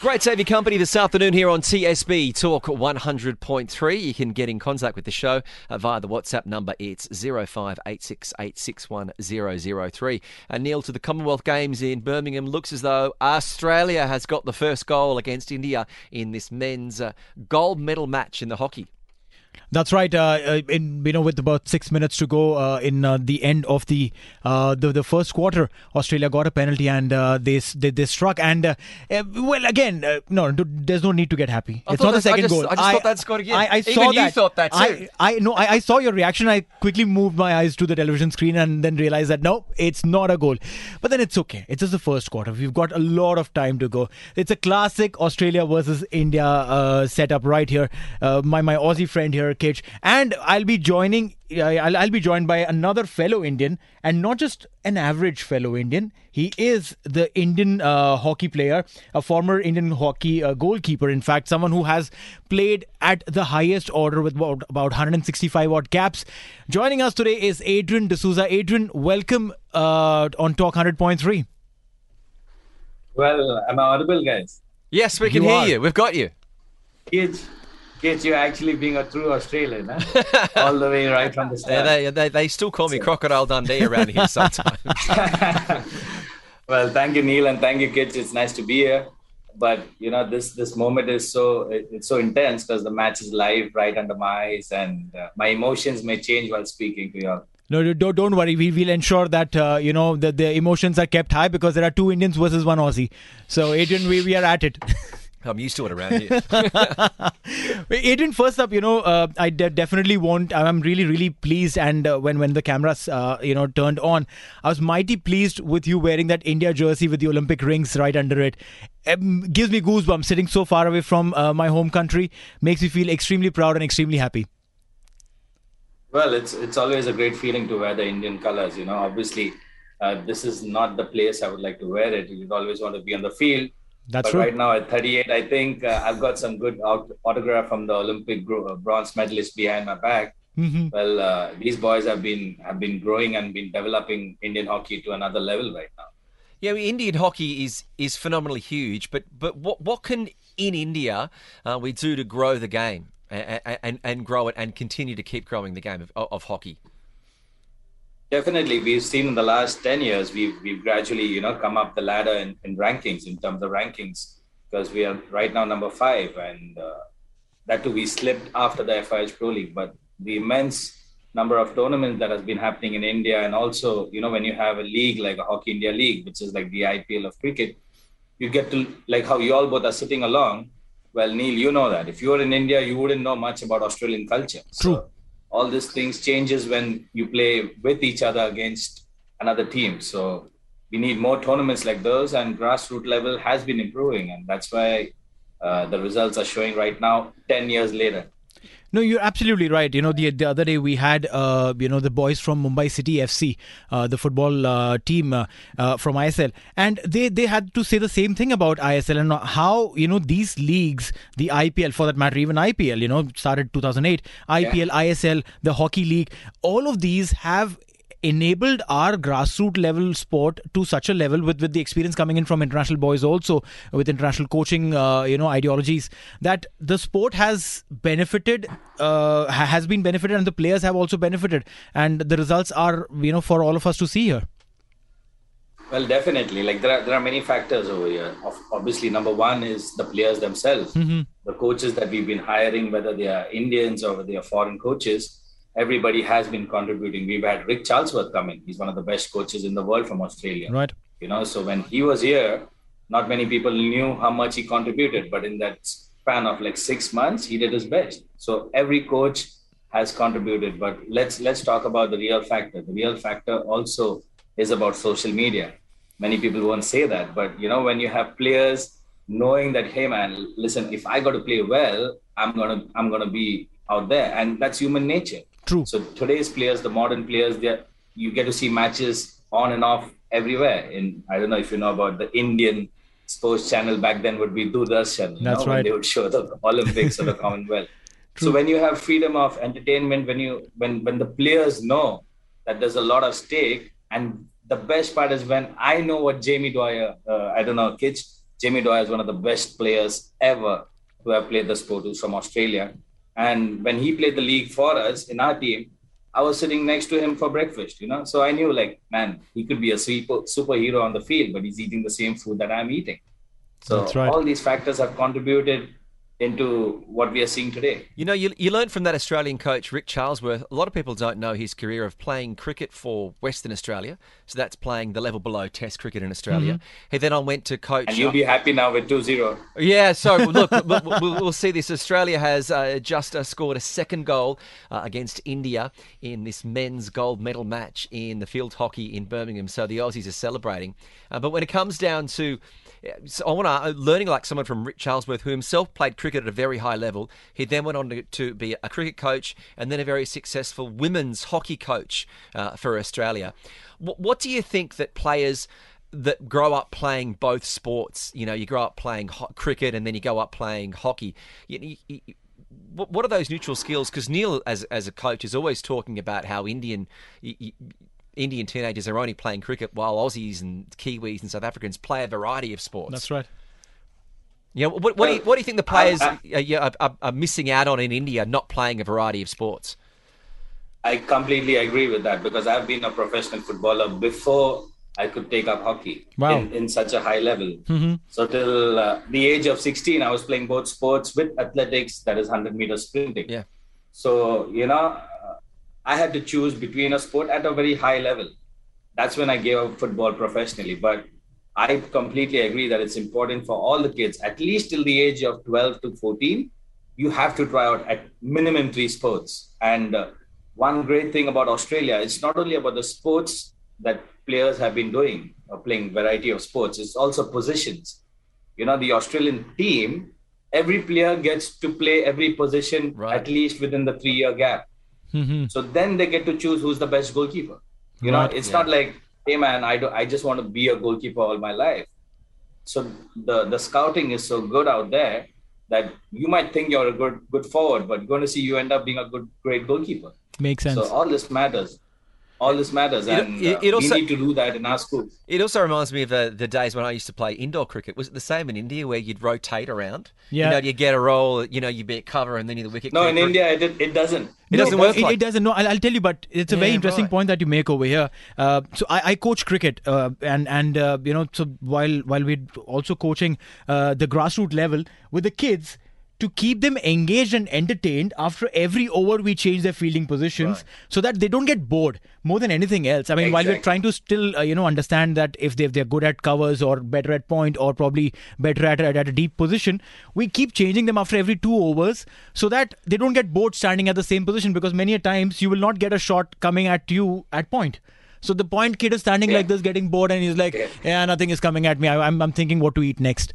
Great to have your company this afternoon here on TSB Talk 100.3. You can get in contact with the show uh, via the WhatsApp number. It's 0586861003. And Neil, to the Commonwealth Games in Birmingham, looks as though Australia has got the first goal against India in this men's uh, gold medal match in the hockey. That's right. Uh, uh, in you know, with about six minutes to go uh, in uh, the end of the, uh, the the first quarter, Australia got a penalty and uh, they, they they struck. And well, again, no, there's no need to get happy. I it's not the that- I second just- goal. I just thought that scored again. I, I Even saw you thought that too. I, I no, I, I saw your reaction. I quickly moved my eyes to the television screen and then realized that no, it's not a goal. But then it's okay. It's just the first quarter. We've got a lot of time to go. It's a classic Australia versus India uh, setup right here. Uh, my my Aussie friend here, Kitch, and I'll be joining. I'll, I'll be joined by another fellow Indian, and not just an average fellow Indian. He is the Indian uh, hockey player, a former Indian hockey uh, goalkeeper. In fact, someone who has played at the highest order with about, about 165 odd caps. Joining us today is Adrian D'Souza. Adrian, welcome uh, on Talk 100.3. Well, am I audible, guys? Yes, we can You hear are. you. We've got you. Kids, kids, you're actually being a true Australian, huh? all the way right from the Yeah, start. they, they, they still call me Crocodile Dundee around here sometimes. well, thank you, Neil, and thank you, kids. It's nice to be here. But you know, this this moment is so it- it's so intense because the match is live right under my eyes, and uh, my emotions may change while speaking to you all. No, no, don't, don't worry. We will ensure that uh, you know that the emotions are kept high because there are two Indians versus one Aussie. So, Adrian, we, we are at it. I'm used to it around here. Adrian, first up, you know, uh, I de- definitely want. I'm really, really pleased. And uh, when when the cameras, uh, you know, turned on, I was mighty pleased with you wearing that India jersey with the Olympic rings right under it. Um, gives me goosebumps. Sitting so far away from uh, my home country makes me feel extremely proud and extremely happy. Well, it's it's always a great feeling to wear the Indian colors. You know, obviously, uh, this is not the place I would like to wear it. You'd always want to be on the field. That's but true. right now at 38, I think uh, I've got some good aut- autograph from the Olympic gro- uh, bronze medalist behind my back. Mhm. Well, uh, these boys have been have been growing and been developing Indian hockey to another level right now. Yeah, I mean, Indian hockey is is phenomenally huge, but but what what can in India uh, we do to grow the game and, and and grow it and continue to keep growing the game of, of hockey? Definitely, we've seen in the last 10 years, we've, we've gradually, you know, come up the ladder in, in rankings, in terms of rankings, because we are right now number five. And uh, that too, we slipped after the FIH Pro League. But the immense number of tournaments that has been happening in India, and also, you know, when you have a league like a Hockey India League, which is like the IPL of cricket, you get to, like how you all both are sitting along. Well, Neil, you know that. If you were in India, you wouldn't know much about Australian culture. True. So, all these things changes when you play with each other against another team. So we need more tournaments like those and grassroots level has been improving and that's why uh, the results are showing right now 10 years later No, you're absolutely right. You know, the the other day we had uh, you know the boys from Mumbai City FC, uh, the football uh, team uh, uh, from ISL, and they they had to say the same thing about ISL and how you know these leagues, the IPL for that matter, even IPL, you know, started 2008, IPL, ISL, the hockey league, all of these have enabled our grassroots level sport to such a level with, with the experience coming in from international boys also with international coaching uh, you know ideologies that the sport has benefited uh, has been benefited and the players have also benefited. And the results are you know for all of us to see here. Well definitely. Like there are, there are many factors over here. Obviously number one is the players themselves. Mm-hmm. the coaches that we've been hiring whether they are indians or whether they are foreign coaches everybody has been contributing. We've had Rick Charlesworth come in. He's one of the best coaches in the world from Australia. Right. You know, so when he was here, not many people knew how much he contributed, but in that span of like six months, he did his best. So every coach has contributed. But let's let's talk about the real factor. The real factor also is about social media. Many people won't say that, but you know, when you have players knowing that, hey man, listen, if I got to play well, I'm gonna I'm gonna be out there, and that's human nature True. So today's players, the modern players, they you get to see matches on and off everywhere. In I don't know if you know about the Indian sports channel back then would be Doordarshan. That's know, right. they would show the Olympics or the Commonwealth. True. So when you have freedom of entertainment, when you when when the players know that there's a lot of stake, and the best part is when I know what Jamie Dwyer, uh, I don't know, kids, Jamie Dwyer is one of the best players ever who have played the sport, who's from Australia. And when he played the league for us in our team, I was sitting next to him for breakfast, you know. So I knew, like, man, he could be a super, superhero on the field, but he's eating the same food that I'm eating. So right. all these factors have contributed into what we are seeing today. You know, you, you learned from that Australian coach, Rick Charlesworth. A lot of people don't know his career of playing cricket for Western Australia. So that's playing the level below Test cricket in Australia. Mm-hmm. He then on went to coach. And you'll be happy now with 2 0. Yeah, so look, we'll, we'll, see this. Australia has uh, just uh, scored a second goal uh, against India in this men's gold medal match in the field hockey in Birmingham. So the Aussies are celebrating. Uh, but when it comes down to so I want to uh, learning like someone from Rick Charlesworth, who himself played cricket at a very high level. He then went on to, to be a cricket coach and then a very successful women's hockey coach uh, for Australia. What, what do you think that players that grow up playing both sports, you know, you grow up playing ho- cricket and then you go up playing hockey. You, you, you, what are those neutral skills? Because Neil, as as a coach, is always talking about how Indian Indian teenagers are only playing cricket while Aussies and Kiwis and South Africans play a variety of sports. That's right. Yeah, what, what, do, you, what do you think the players I, I, are, are, are, missing out on in India not playing a variety of sports? I completely agree with that because I've been a professional footballer before I could take up hockey wow. in, in such a high level. Mm-hmm. So till uh, the age of 16, I was playing both sports with athletics, that is 100 meter sprinting. Yeah. So, you know, I had to choose between a sport at a very high level. That's when I gave up football professionally. But I completely agree that it's important for all the kids, at least till the age of 12 to 14, you have to try out at minimum three sports. And uh, one great thing about Australia, it's not only about the sports that players have been doing, or playing variety of sports, it's also positions. You know, the Australian team, every player gets to play every position right. at least within the three year gap. Mm-hmm. So then they get to choose who's the best goalkeeper. You right. know, it's yeah. not like, hey man, I do I just want to be a goalkeeper all my life. So the the scouting is so good out there that you might think you're a good good forward, but you're going to see you end up being a good great goalkeeper. Makes sense. So all this matters all this matters, and it, it, it also, we need to do that in our schools. It also reminds me of the, the days when I used to play indoor cricket. Was it the same in India where you'd rotate around? Yeah, you know, you get a roll, you know, you be at cover, and then you're the wicket. No, in India, it, it doesn't. It doesn't work. It, like... it, doesn't. No, I'll, I'll, tell you, but it's a yeah, very interesting right. point that you make over here. Uh, so I, I, coach cricket, uh, and and uh, you know, so while while we're also coaching uh, the grassroots level with the kids to keep them engaged and entertained after every over we change their fielding positions right. so that they don't get bored more than anything else i mean exactly. while we're trying to still uh, you know understand that if, they, if they're good at covers or better at point or probably better at, at, at a deep position we keep changing them after every two overs so that they don't get bored standing at the same position because many a times you will not get a shot coming at you at point so the point kid is standing yeah. like this getting bored and he's like yeah, yeah nothing is coming at me I, I'm, I'm thinking what to eat next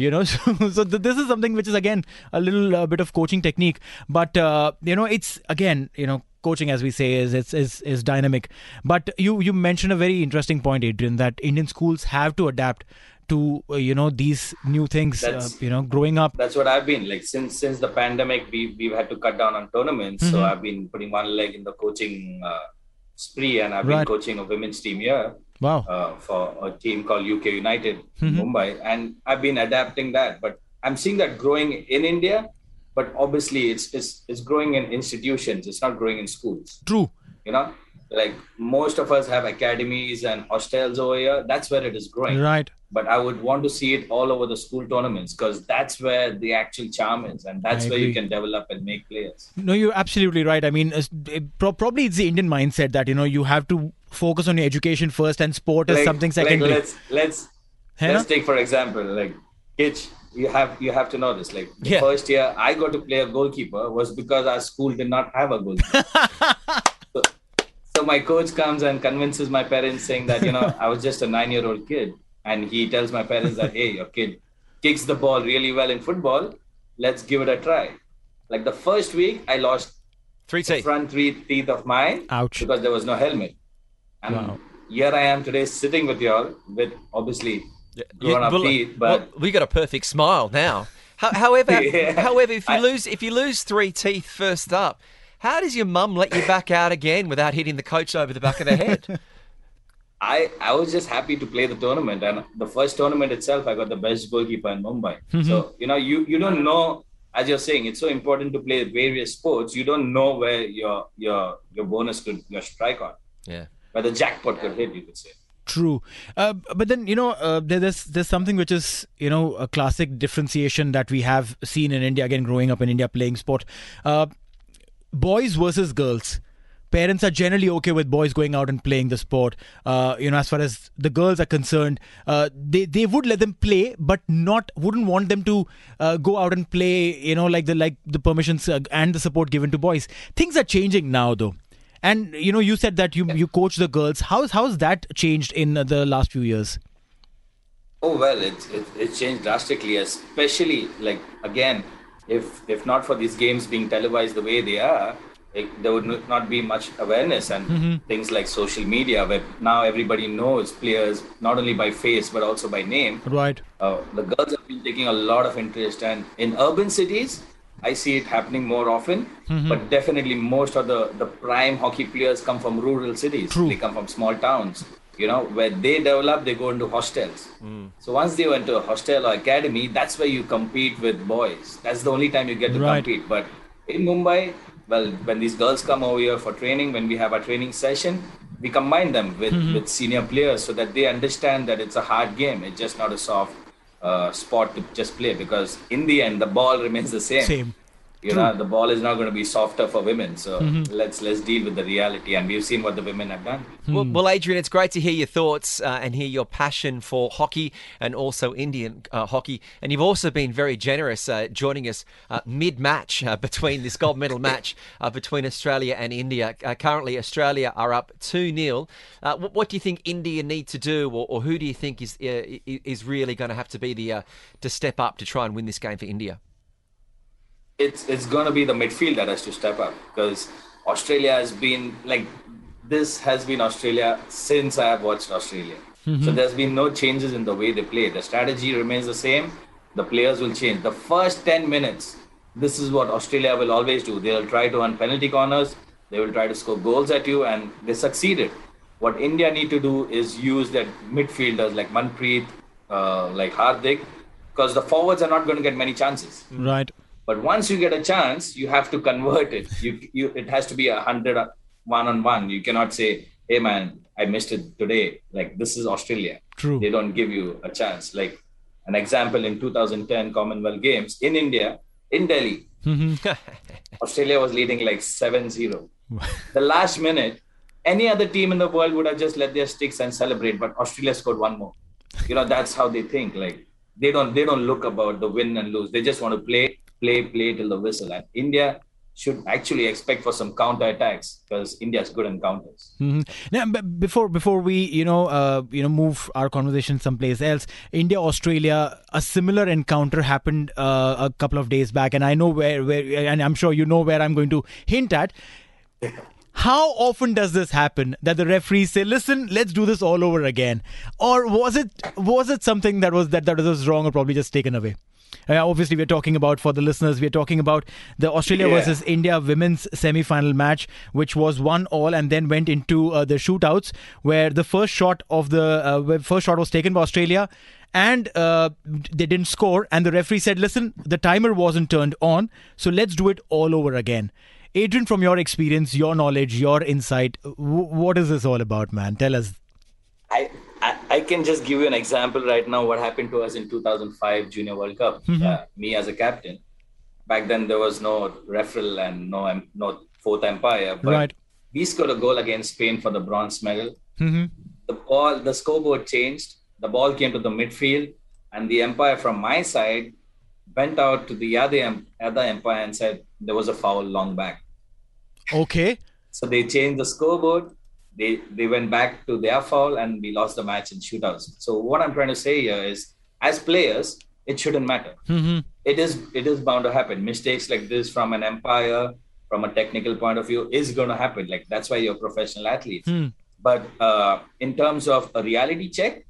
You know, so, so th- this is something which is again a little uh, bit of coaching technique, but uh, you know, it's again, you know, coaching as we say is is is, is dynamic. But you you mentioned a very interesting point, Adrian, that Indian schools have to adapt to uh, you know these new things. Uh, you know, growing up. That's what I've been like since since the pandemic. We we've had to cut down on tournaments, so I've been putting one leg in the coaching uh, spree, and I've Right. been coaching a women's team here Wow. uh, for a team called UK United Mm-hmm. Mumbai, and I've been adapting that. But I'm seeing that growing in India, but obviously it's it's it's growing in institutions. It's not growing in schools. True. You know, like most of us have academies and hostels over here. That's where it is growing Right. but I would want to see it all over the school tournaments because that's where the actual charm is, and that's where you can develop and make players. No, you're absolutely right. I mean, pro- probably it's the Indian mindset that you know you have to focus on your education first, and sport is Like- something like, let's let's let's take for example like Kitch. You have you have to know this. Like the Yeah. first year I got to play a goalkeeper was because our school did not have a goalkeeper. so, so my coach comes and convinces my parents saying that you know I was just a nine year old kid, and he tells my parents that hey your kid kicks the ball really well in football. Let's give it a try. Like the first week I lost Three teeth. front three teeth of mine Ouch. because there was no helmet. And Wow. here I am today sitting with y'all with obviously grown up well, teeth, but well, we got a perfect smile now. Ho- However, Yeah. however, if you I- lose if you lose three teeth first up, how does your mum let you back out again without hitting the coach over the back of the head? I, I was just happy to play the tournament. And the first tournament itself, I got the best goalkeeper in Mumbai. Mm-hmm. So, you know, you, you don't know, as you're saying, it's so important to play various sports. You don't know where your your your bonus could your strike on, yeah. Where the jackpot could hit, you could say. True, uh, but then you know uh, there, there's there's something which is you know a classic differentiation that we have seen in India again growing up in India playing sport. Uh, boys versus girls. Parents are generally okay with boys going out and playing the sport. Uh, you know, as far as the girls are concerned, uh, they they would let them play, but not wouldn't want them to uh, go out and play. You know, like the like the permissions and the support given to boys. Things are changing now, though. And you know, you said that you you coach the girls. How's how's that changed in the last few years? Oh well, it's it, it's changed drastically, especially like again, if if not for these games being televised the way they are, like, there would not be much awareness and things like social media, where now everybody knows players not only by face but also by name. Right. Uh, the girls have been taking a lot of interest, and in urban cities, I see it happening more often. Mm-hmm. But definitely, most of the the prime hockey players come from rural cities. True. They come from small towns. You know, where they develop, they go into hostels. Mm. So once they went to a hostel or academy, that's where you compete with boys. That's the only time you get to Right. compete. But in Mumbai, well, when these girls come over here for training, when we have a training session, we combine them with, mm-hmm. with senior players so that they understand that it's a hard game. It's just not a soft uh, sport to just play because in the end, the ball remains the same. Same. You know, the ball is not going to be softer for women. So let's let's deal with the reality, and we've seen what the women have done. Well, well, Adrian, it's great to hear your thoughts uh, and hear your passion for hockey and also Indian uh, hockey. And you've also been very generous uh, joining us uh, mid match uh, between this gold medal match uh, between Australia and India. Uh, currently, Australia are up 2 0. Uh, what, what do you think India need to do, or, or who do you think is, uh, is really going to have to be the uh, to step up to try and win this game for India? It's it's going to be the midfield that has to step up because Australia has been like this has been Australia since I have watched Australia. So there's been no changes in the way they play. The strategy remains the same. The players will change. The first 10 minutes, this is what Australia will always do. They'll try to earn penalty corners. They will try to score goals at you, and they succeeded. What India need to do is use their midfielders like Manpreet, uh, like Hardik, because the forwards are not going to get many chances. Right. But once you get a chance, you have to convert it. You, you, it has to be a hundred one on one. You cannot say, "Hey, man, I missed it today." Like this is Australia. True. They don't give you a chance. Like an example in 2010 Commonwealth Games in India, in Delhi, mm-hmm. Australia was leading like 7-0. the last minute, any other team in the world would have just let their sticks and celebrate, but Australia scored one more. You know, that's how they think. Like they don't they don't look about the win and lose. They just want to play, play, play till the whistle. And India should actually expect for some counter attacks because India is good in counters. Mm-hmm. Now, before before we you know uh, you know move our conversation someplace else, India Australia a similar encounter happened uh, a couple of days back, and I know where where and I'm sure you know where I'm going to hint at. How often does this happen that the referees say, "Listen, let's do this all over again," or was it was it something that was that that was wrong or probably just taken away? Uh, obviously, we're talking about for the listeners, we're talking about the Australia yeah. versus India women's semi-final match, which was one all, and then went into uh, the shootouts, where the first shot of the uh, first shot was taken by Australia, and uh, they didn't score, and the referee said, "Listen, the timer wasn't turned on, so let's do it all over again." Adrian, from your experience, your knowledge, your insight, w- what is this all about, man? Tell us. I I, I, can just give you an example right now. What happened to us in 2005 Junior World Cup? Mm-hmm. Uh, me as a captain. Back then there was no referral and no no fourth umpire. But right. we scored a goal against Spain for the bronze medal. Mm-hmm. The ball, the scoreboard changed. The ball came to the midfield, and the umpire from my side went out to the other other umpire and said there was a foul long back. Okay. So they changed the scoreboard they they went back to their foul and we lost the match in shootouts. So what I'm trying to say here is, as players, it shouldn't matter. Mm-hmm. It is it is bound to happen. Mistakes like this from an umpire, from a technical point of view, is going to happen. Like that's why you're professional athletes. Mm. But uh, in terms of a reality check,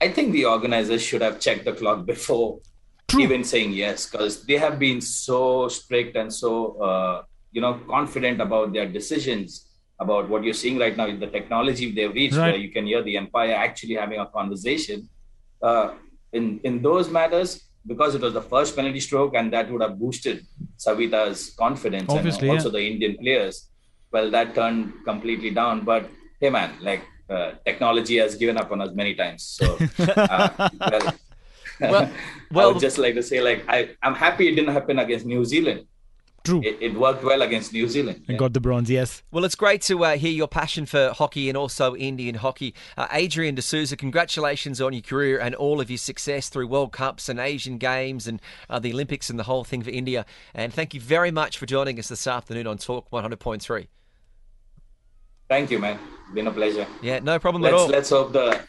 I think the organizers should have checked the clock before True. even saying yes, because they have been so strict and so uh, you know confident about their decisions about what you're seeing right now in the technology they've reached, right. where you can hear the umpire actually having a conversation. Uh, in in those matters, because it was the first penalty stroke, and that would have boosted Savita's confidence Obviously, and also yeah. the Indian players. Well, that turned completely down. But hey, man, like uh, technology has given up on us many times. So, uh, well, well, I would just like to say, like, I, I'm happy it didn't happen against New Zealand True. It, it, worked well against New Zealand. And yeah. got the bronze, yes. Well, it's great to uh, hear your passion for hockey and also Indian hockey. Uh, Adrian D'Souza, congratulations on your career and all of your success through World Cups and Asian Games and uh, the Olympics and the whole thing for India. And thank you very much for joining us this afternoon on Talk 100.3. Thank you, man. Been a pleasure. Yeah, no problem let's, at all. Let's hope the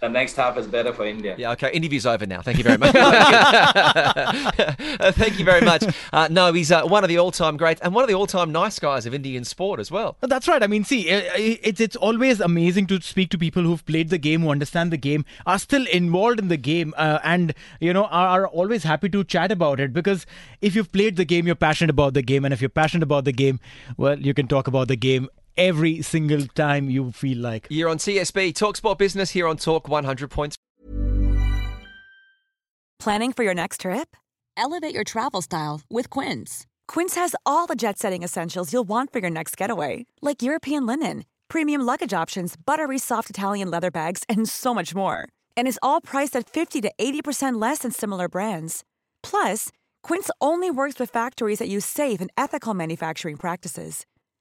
the next half is better for India. Yeah, okay. Interview's over now. Thank you very much. Thank you very much. Uh, no, he's uh, one of the all-time greats and one of the all-time nice guys of Indian sport as well. That's right. I mean, see, it's it's always amazing to speak to people who've played the game, who understand the game, are still involved in the game, uh, and you know are, are always happy to chat about it. Because if you've played the game, you're passionate about the game, and if you're passionate about the game, well, you can talk about the game every single time you feel like. You're on TSB Talk Sport Business here on Talk 100 points. Planning for your next trip? Elevate your travel style with Quince. Quince has all the jet-setting essentials you'll want for your next getaway, like European linen, premium luggage options, buttery soft Italian leather bags, and so much more. And is all priced at 50 to 80% less than similar brands. Plus, Quince only works with factories that use safe and ethical manufacturing practices.